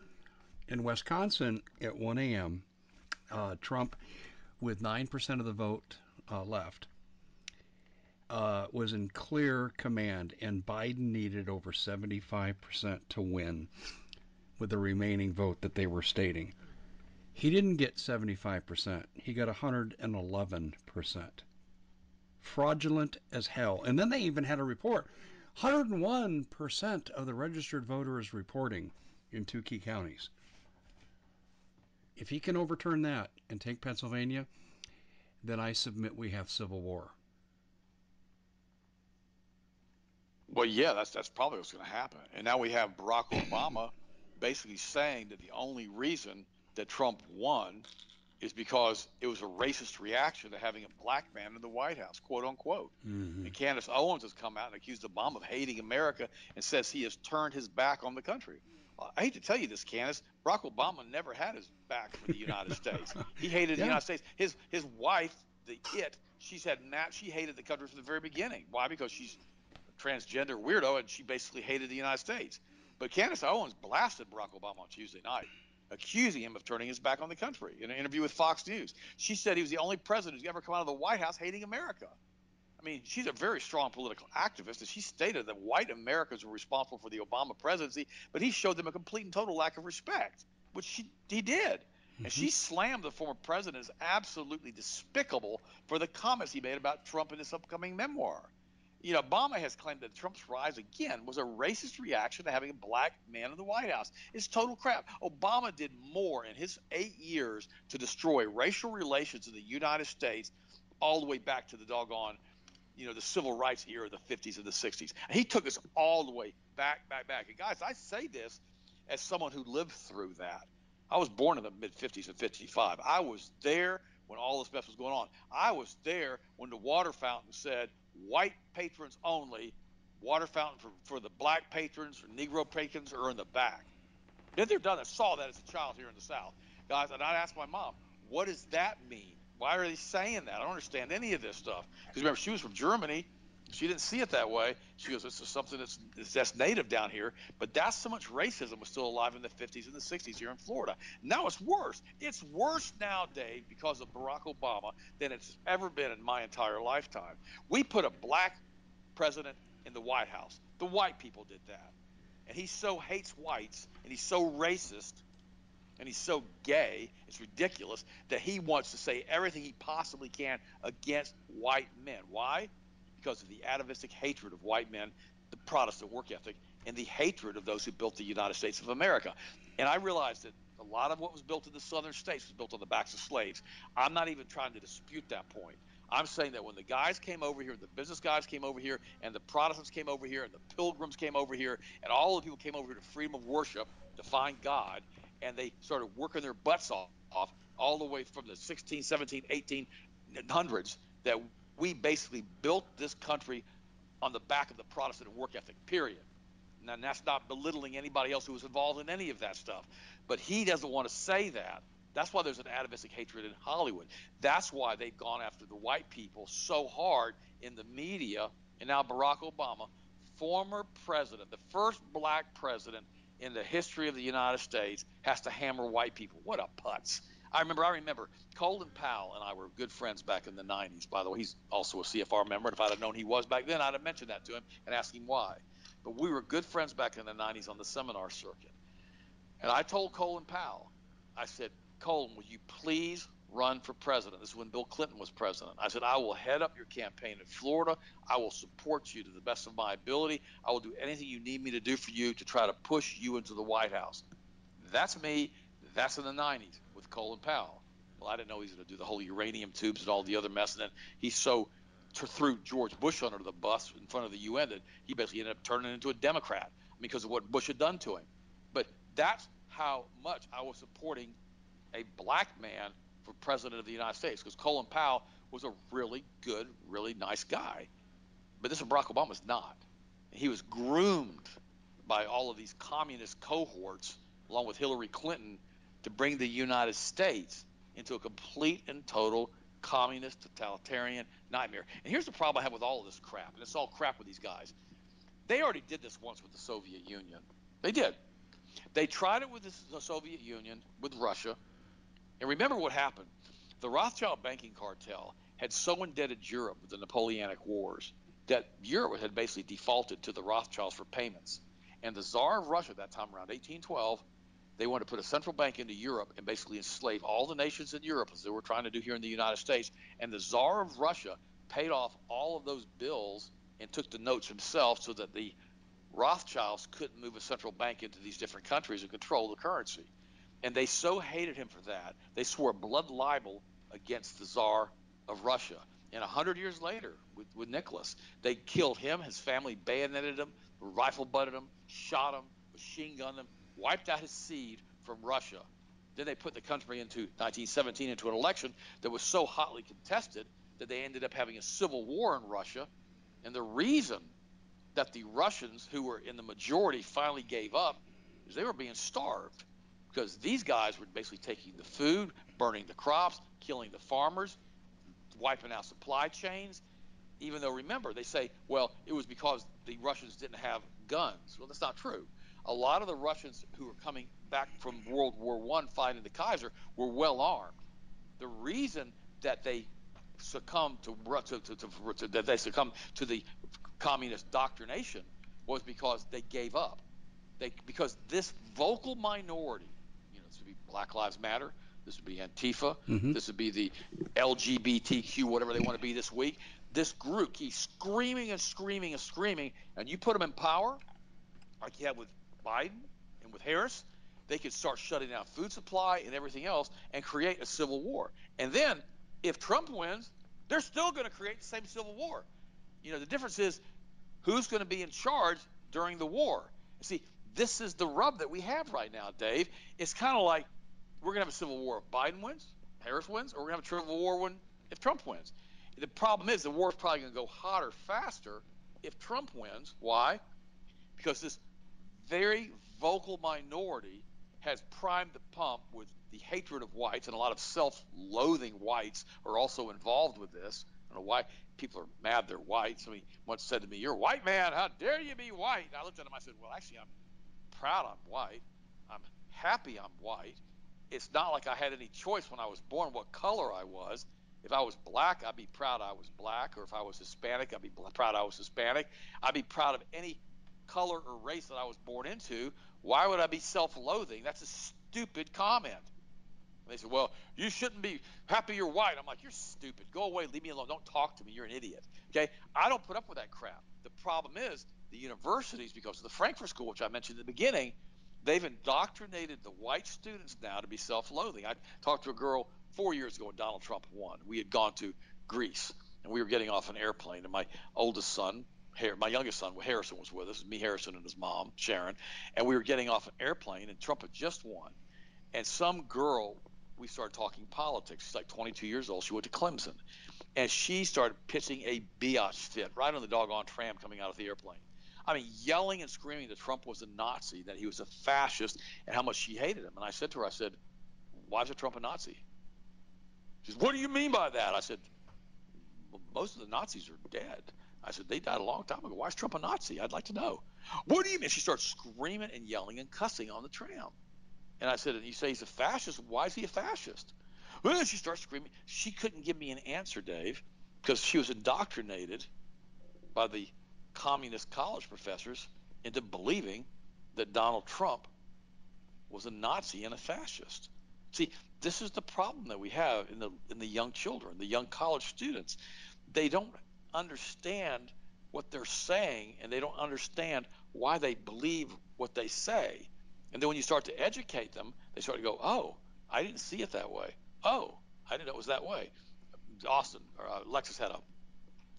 S1: In Wisconsin at 1 a.m., uh, Trump, with 9% of the vote uh, left, uh, was in clear command, and Biden needed over 75% to win with the remaining vote that they were stating. He didn't get 75%, he got 111%. Fraudulent as hell. And then they even had a report 101% of the registered voters reporting in two key counties. If he can overturn that and take Pennsylvania, then I submit we have civil war.
S2: Well, yeah, that's that's probably what's going to happen. And now we have Barack Obama basically saying that the only reason that Trump won is because it was a racist reaction to having a black man in the White House, quote unquote. Mm-hmm. And Candace Owens has come out and accused Obama of hating America and says he has turned his back on the country. I hate to tell you this, Candace. Barack Obama never had his back for the United States. He hated yeah. the United States. His his wife, the it, she's had Matt. She hated the country from the very beginning. Why? Because she's a transgender weirdo and she basically hated the United States. But Candace Owens blasted Barack Obama on Tuesday night accusing him of turning his back on the country in an interview with Fox News. She said he was the only president who's ever come out of the White House hating America. I mean, she's a very strong political activist, and she stated that white Americans were responsible for the Obama presidency, but he showed them a complete and total lack of respect, which she, he did. And she mm-hmm. slammed the former president as absolutely despicable for the comments he made about Trump in his upcoming memoir you know, Obama has claimed that Trump's rise again was a racist reaction to having a black man in the White House. It's total crap. Obama did more in his eight years to destroy racial relations in the United States all the way back to the doggone, you know, the civil rights era of the 50s and the 60s. He took us all the way back, back, back. And guys, I say this as someone who lived through that. I was born in the mid 50s and 55. I was there when all this mess was going on. I was there when the water fountain said white patrons only. Water fountain for, for the black patrons or Negro patrons are in the back. Then they're done. I saw that as a child here in the South, guys. And I asked my mom, "What does that mean? Why are they saying that? I don't understand any of this stuff." Because remember, she was from Germany. She didn't see it that way. She goes, "This is something that's that's native down here." But that's so much racism was still alive in the 50s and the 60s here in Florida. Now it's worse. It's worse now, Dave, because of Barack Obama than it's ever been in my entire lifetime. We put a black president in the White House. The white people did that, and he so hates whites and he's so racist and he's so gay, it's ridiculous that he wants to say everything he possibly can against white men. Why? Because of the atavistic hatred of white men, the Protestant work ethic, and the hatred of those who built the United States of America. And I realized that a lot of what was built in the southern states was built on the backs of slaves. I'm not even trying to dispute that point. I'm saying that when the guys came over here, the business guys came over here, and the Protestants came over here, and the pilgrims came over here, and all the people came over here to freedom of worship, to find God, and they started working their butts off, off all the way from the 16, 17, 1800s that we basically built this country on the back of the Protestant work ethic, period. And that's not belittling anybody else who was involved in any of that stuff. But he doesn't want to say that. That's why there's an atavistic hatred in Hollywood. That's why they've gone after the white people so hard in the media. And now Barack Obama, former president, the first black president in the history of the United States, has to hammer white people. What a putz. I remember, I remember Colin Powell and I were good friends back in the 90s. By the way, he's also a CFR member. And if I'd have known he was back then, I'd have mentioned that to him and asked him why. But we were good friends back in the 90s on the seminar circuit. And I told Colin Powell, I said, Colin, will you please run for president? This is when Bill Clinton was president. I said, I will head up your campaign in Florida. I will support you to the best of my ability. I will do anything you need me to do for you to try to push you into the White House. That's me. That's in the 90s with Colin Powell. Well, I didn't know he was going to do the whole uranium tubes and all the other mess. And then he so threw George Bush under the bus in front of the UN that he basically ended up turning into a Democrat because of what Bush had done to him. But that's how much I was supporting a black man for president of the United States because Colin Powell was a really good, really nice guy. But this Barack Obama's not. He was groomed by all of these communist cohorts, along with Hillary Clinton, to bring the United States into a complete and total communist, totalitarian nightmare. And here's the problem I have with all of this crap, and it's all crap with these guys. They already did this once with the Soviet Union. They did. They tried it with the Soviet Union, with Russia, and remember what happened. The Rothschild banking cartel had so indebted Europe with the Napoleonic Wars that Europe had basically defaulted to the Rothschilds for payments. And the Tsar of Russia, at that time around 1812, they wanted to put a central bank into Europe and basically enslave all the nations in Europe, as they were trying to do here in the United States. And the Tsar of Russia paid off all of those bills and took the notes himself so that the Rothschilds couldn't move a central bank into these different countries and control the currency. And they so hated him for that, they swore blood libel against the Tsar of Russia. And a hundred years later, with, with Nicholas, they killed him, his family bayoneted him, rifle butted him, shot him, machine gunned him, wiped out his seed from Russia. Then they put the country into 1917 into an election that was so hotly contested that they ended up having a civil war in Russia. And the reason that the Russians, who were in the majority, finally gave up is they were being starved because these guys were basically taking the food, burning the crops, killing the farmers, wiping out supply chains. Even though, remember, they say, well, it was because the Russians didn't have guns. Well, that's not true. A lot of the Russians who were coming back from World War One fighting the Kaiser were well armed. The reason that they succumbed to, to, to, to that they succumbed to the communist doctrination was because they gave up. They, because this vocal minority you know, this would be Black Lives Matter. This would be Antifa. Mm-hmm. This would be the LGBTQ, whatever they want to be this week. This group keeps screaming and screaming and screaming, and you put them in power, like you have with Biden and with Harris, they could start shutting down food supply and everything else and create a civil war. And then, if Trump wins, they're still going to create the same civil war. You know, the difference is who's going to be in charge during the war. See, this is the rub that we have right now, Dave. It's kind of like we're going to have a civil war if Biden wins. Harris wins, or we're going to have a civil war when if Trump wins. The problem is the war is probably going to go hotter faster if Trump wins. Why? Because this very vocal minority has primed the pump with the hatred of whites, and a lot of self-loathing whites are also involved with this. I don't know why people are mad they're white. Somebody once said to me, "You're a white man. How dare you be white?" And I looked at him. I said, "Well, actually, I'm proud I'm white. I'm happy I'm white. It's not like I had any choice when I was born what color I was. If I was black, I'd be proud I was black, or if I was Hispanic, I'd be proud I was Hispanic. I'd be proud of any color or race that I was born into. Why would I be self-loathing? That's a stupid comment. And they said, "Well, you shouldn't be happy you're white." I'm like, "You're stupid. Go away. Leave me alone. Don't talk to me. You're an idiot." Okay? I don't put up with that crap. The problem is the universities, because of the Frankfurt School, which I mentioned at the beginning, they've indoctrinated the white students now to be self-loathing. I talked to a girl four years ago when Donald Trump won. We had gone to Greece and we were getting off an airplane, and my oldest son, my youngest son, Harrison, was with us. Me, Harrison, and his mom, Sharon, and we were getting off an airplane, and Trump had just won. And some girl, we started talking politics. She's like 22 years old. She went to Clemson, and she started pitching a biatch fit right on the doggone tram coming out of the airplane. I mean, yelling and screaming that Trump was a Nazi, that he was a fascist, and how much she hated him. And I said to her, I said, "Why is Trump a Nazi?" She said, "What do you mean by that?" I said, well, "Most of the Nazis are dead." I said, "They died a long time ago. Why is Trump a Nazi? I'd like to know." What do you mean? She starts screaming and yelling and cussing on the tram. And I said, "And you say he's a fascist? Why is he a fascist?" Well, she starts screaming. She couldn't give me an answer, Dave, because she was indoctrinated by the communist college professors into believing that Donald Trump was a Nazi and a fascist. See, this is the problem that we have in the in the young children, the young college students. They don't understand what they're saying and they don't understand why they believe what they say. And then when you start to educate them, they start to go, "Oh, I didn't see it that way. Oh, I didn't know it was that way." Austin or uh, Lexus had a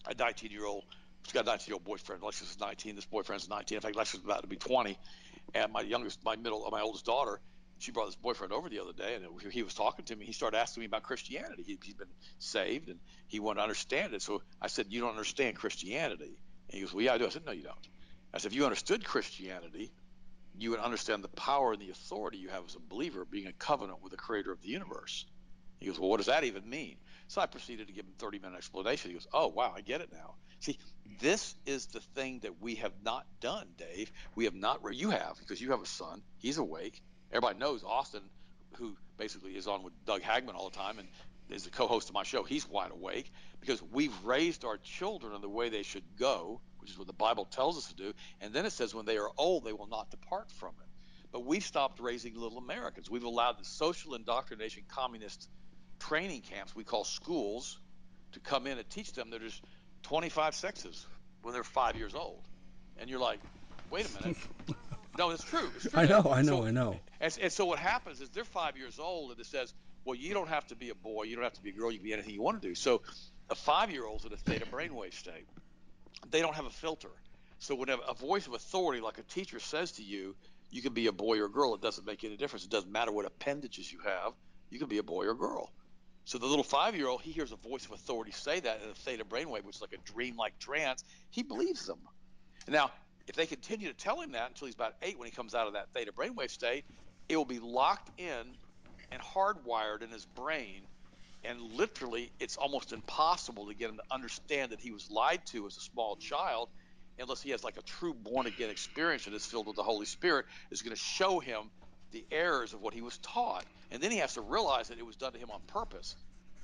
S2: a 19 year old She's got a 19 year old boyfriend. Lexus is 19. This boyfriend's 19. In fact, Lexus is about to be 20. And my youngest, my middle, my oldest daughter, she brought this boyfriend over the other day, and he was talking to me. He started asking me about Christianity. He, he's been saved, and he wanted to understand it. So I said, "You don't understand Christianity." And he goes, "Well, yeah, I do." I said, "No, you don't." I said, "If you understood Christianity, you would understand the power and the authority you have as a believer, being a covenant with the Creator of the universe." He goes, "Well, what does that even mean?" So I proceeded to give him a 30 minute explanation. He goes, "Oh, wow, I get it now." See, this is the thing that we have not done, Dave. We have not. You have because you have a son. He's awake. Everybody knows Austin, who basically is on with Doug Hagmann all the time and is the co-host of my show. He's wide awake because we've raised our children in the way they should go, which is what the Bible tells us to do. And then it says, when they are old, they will not depart from it. But we've stopped raising little Americans. We've allowed the social indoctrination communist training camps we call schools to come in and teach them that there's 25 sexes when they're five years old. And you're like, wait a minute. no, it's true. It's true.
S1: I know, I know,
S2: so,
S1: I know.
S2: And, and so what happens is they're five years old and it says, well, you don't have to be a boy. You don't have to be a girl. You can be anything you want to do. So a five-year-old's in a theta brainwave state. They don't have a filter. So when a voice of authority, like a teacher says to you, you can be a boy or a girl. It doesn't make any difference. It doesn't matter what appendages you have. You can be a boy or a girl. So the little five-year-old, he hears a voice of authority say that in a theta brainwave, which is like a dream-like trance. He believes them. Now, if they continue to tell him that until he's about eight, when he comes out of that theta brainwave state, it will be locked in and hardwired in his brain. And literally, it's almost impossible to get him to understand that he was lied to as a small child, unless he has like a true born-again experience and is filled with the Holy Spirit, is going to show him the errors of what he was taught. And then he has to realize that it was done to him on purpose.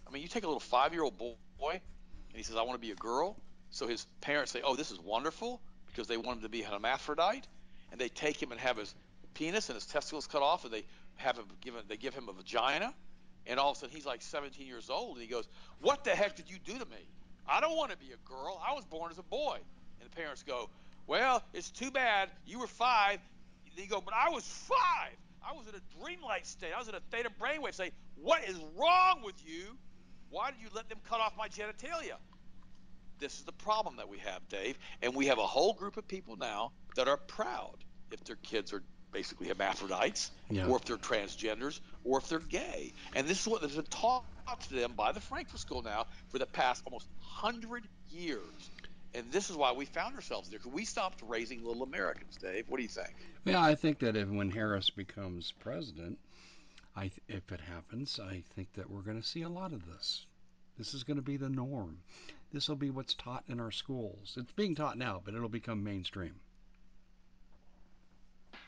S2: I mean, you take a little five-year-old boy and he says, I want to be a girl. So his parents say, oh, this is wonderful because they want him to be hermaphrodite. And they take him and have his penis and his testicles cut off and they have him given, they give him a vagina. And all of a sudden he's like 17 years old and he goes, what the heck did you do to me? I don't want to be a girl. I was born as a boy. And the parents go, well, it's too bad. You were five. They go, but I was five. I was in a dreamlike state. I was in a theta brainwave state. What is wrong with you? Why did you let them cut off my genitalia? This is the problem that we have, Dave. And we have a whole group of people now that are proud if their kids are basically hermaphrodites, yeah. or if they're transgenders, or if they're gay. And this is what has been taught to them by the Frankfurt School now for the past almost 100 years. And this is why we found ourselves there, because we stopped raising little Americans, Dave. What do you think?
S1: Yeah, I think that if, when Harris becomes president, I, if it happens, I think that we're going to see a lot of this. This is going to be the norm. This will be what's taught in our schools. It's being taught now, but it'll become mainstream.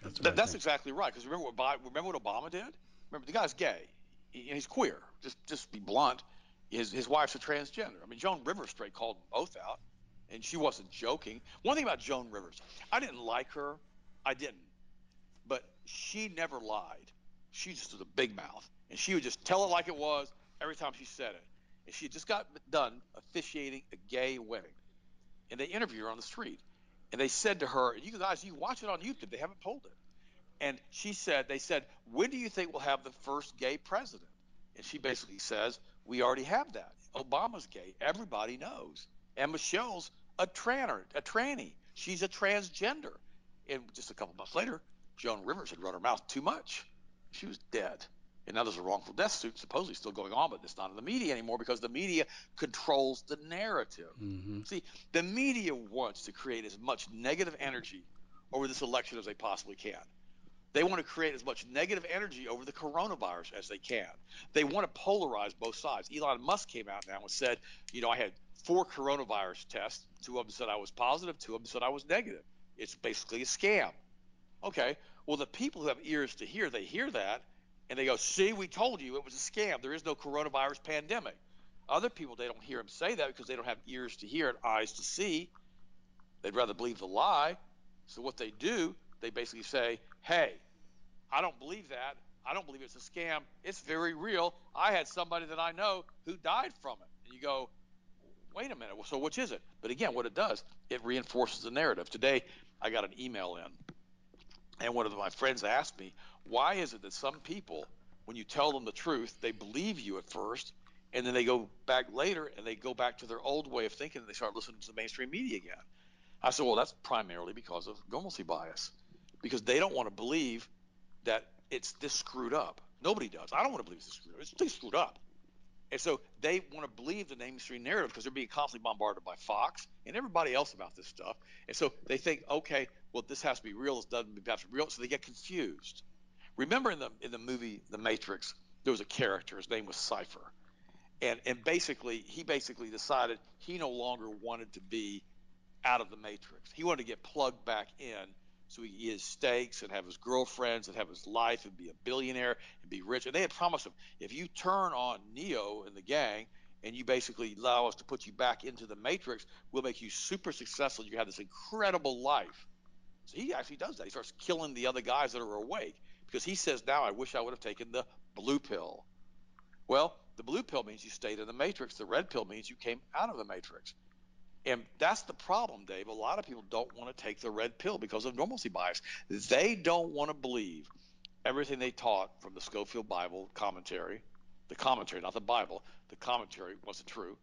S2: That's, that, that's exactly right. Because remember what remember what Obama did? Remember the guy's gay and he's queer. Just just be blunt. His his wife's a transgender. I mean, Joan Rivers straight called both out, and she wasn't joking. One thing about Joan Rivers, I didn't like her. I didn't, but she never lied. She just was a big mouth, and she would just tell it like it was every time she said it. And she just got done officiating a gay wedding, and they interviewed her on the street, and they said to her, "You guys, you watch it on YouTube. They haven't pulled it." And she said, they said, when do you think we'll have the first gay president? And she basically says, we already have that. Obama's gay. Everybody knows. And Michelle's a tranner, a tranny. She's a transgender. And just a couple months later, Joan Rivers had run her mouth too much. She was dead. And now there's a wrongful death suit supposedly still going on, but it's not in the media anymore because the media controls the narrative. Mm-hmm. See, the media wants to create as much negative energy over this election as they possibly can. They want to create as much negative energy over the coronavirus as they can. They want to polarize both sides. Elon Musk came out now and said, you know, I had four coronavirus tests. Two of them said I was positive, two of them said I was negative. It's basically a scam. Okay, well, the people who have ears to hear, they hear that and they go, see, we told you it was a scam. There is no coronavirus pandemic. Other people, they don't hear him say that because they don't have ears to hear and eyes to see. They'd rather believe the lie. So what they do, they basically say, hey, I don't believe that. I don't believe it's a scam. It's very real. I had somebody that I know who died from it. And you go, wait a minute. So which is it? But again, what it does, it reinforces the narrative. Today, I got an email in, and one of my friends asked me, why is it that some people, when you tell them the truth, they believe you at first, and then they go back later and they go back to their old way of thinking and they start listening to the mainstream media again? I said, well, that's primarily because of normalcy bias, because they don't want to believe that it's this screwed up. Nobody does. I don't want to believe it's screwed up. It's too screwed up. And so they want to believe the name mainstream narrative because they're being constantly bombarded by Fox and everybody else about this stuff. And so they think, okay, well, this has to be real. This doesn't have to be real. So they get confused. Remember in the in the movie The Matrix, there was a character. His name was Cypher, and and basically he basically decided he no longer wanted to be out of the Matrix. He wanted to get plugged back in so he eat his steaks and have his girlfriends and have his life and be a billionaire and be rich. And they had promised him, if you turn on Neo and the gang and you basically allow us to put you back into the Matrix, we'll make you super successful. You have this incredible life. So he actually does that. He starts killing the other guys that are awake because he says, now I wish I would have taken the blue pill. Well, the blue pill means you stayed in the Matrix. The red pill means you came out of the Matrix. And that's the problem, Dave. A lot of people don't want to take the red pill because of normalcy bias. They don't want to believe everything they taught from the Scofield Bible commentary, the commentary, not the Bible, the commentary wasn't true.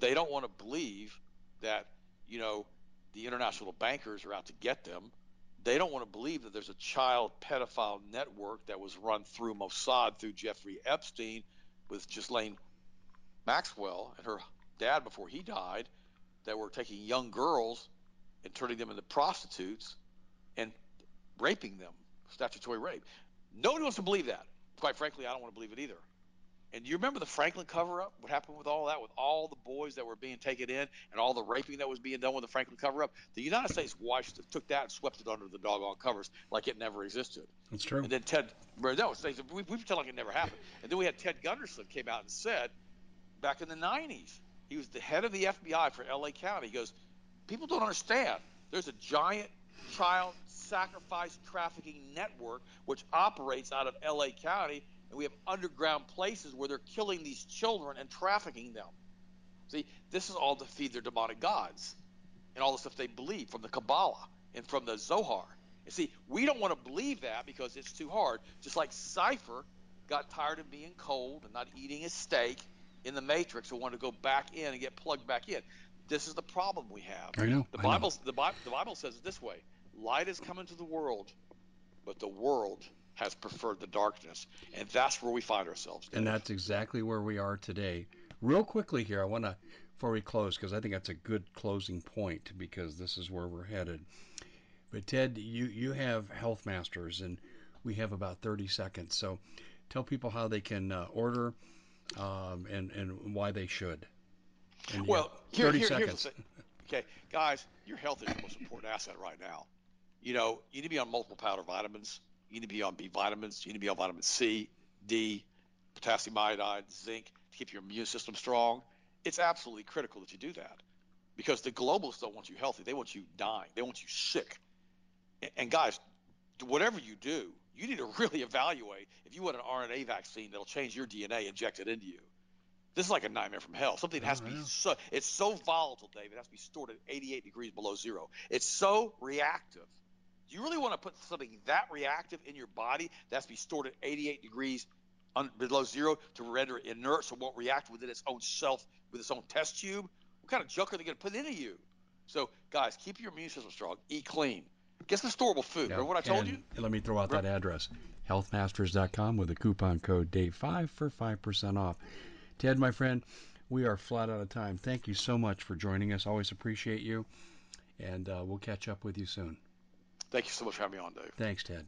S2: They don't want to believe that, you know, the international bankers are out to get them. They don't want to believe that there's a child pedophile network that was run through Mossad through Jeffrey Epstein with Ghislaine Maxwell and her dad before he died – that were taking young girls and turning them into prostitutes and raping them, statutory rape. Nobody wants to believe that. Quite frankly, I don't want to believe it either. And you remember the Franklin cover up? What happened with all that, with all the boys that were being taken in and all the raping that was being done with the Franklin cover up? The United States watched it, took that and swept it under the doggone covers like it never existed.
S1: That's true.
S2: And then Ted, no, we, we pretend like it never happened. And then we had Ted Gunderson came out and said back in the 90s he was the head of the FBI for LA County. He goes, people don't understand. There's a giant child sacrifice trafficking network which operates out of LA County, and we have underground places where they're killing these children and trafficking them. See, this is all to feed their demonic gods and all the stuff they believe from the Kabbalah and from the Zohar. And see, we don't want to believe that because it's too hard. Just like Cypher got tired of being cold and not eating his steak in the matrix who want to go back in and get plugged back in. This is the problem we have.
S1: I know.
S2: The
S1: Bible,
S2: the Bible, the Bible says it this way: Light has come into the world, but the world has preferred the darkness, and that's where we find ourselves. Dave.
S1: And that's exactly where we are today. Real quickly here, I want to, before we close, because I think that's a good closing point, because this is where we're headed. But Ted, you you have Health Masters, and we have about 30 seconds. So tell people how they can uh, order um, and and why they should.
S2: And well, here, 30 here, seconds. okay, guys, your health is the most important asset right now. You know, you need to be on multiple powder vitamins. You need to be on B vitamins. You need to be on vitamin C, D, potassium iodide, zinc to keep your immune system strong. It's absolutely critical that you do that because the globalists don't want you healthy. They want you dying. They want you sick. And guys, whatever you do, you need to really evaluate if you want an RNA vaccine that'll change your DNA injected into you. This is like a nightmare from hell. Something that has to be so it's so volatile, David. It has to be stored at 88 degrees below zero. It's so reactive. Do you really want to put something that reactive in your body that has to be stored at 88 degrees below zero to render it inert so it won't react within its own self with its own test tube? What kind of junk are they going to put into you? So, guys, keep your immune system strong. Eat clean. Get some storable food. Yeah. Remember what I told and
S1: you? Let me throw out that address healthmasters.com with a coupon code DAVE5 for 5% off. Ted, my friend, we are flat out of time. Thank you so much for joining us. Always appreciate you. And uh, we'll catch up with you soon.
S2: Thank you so much for having me on, Dave.
S1: Thanks, Ted.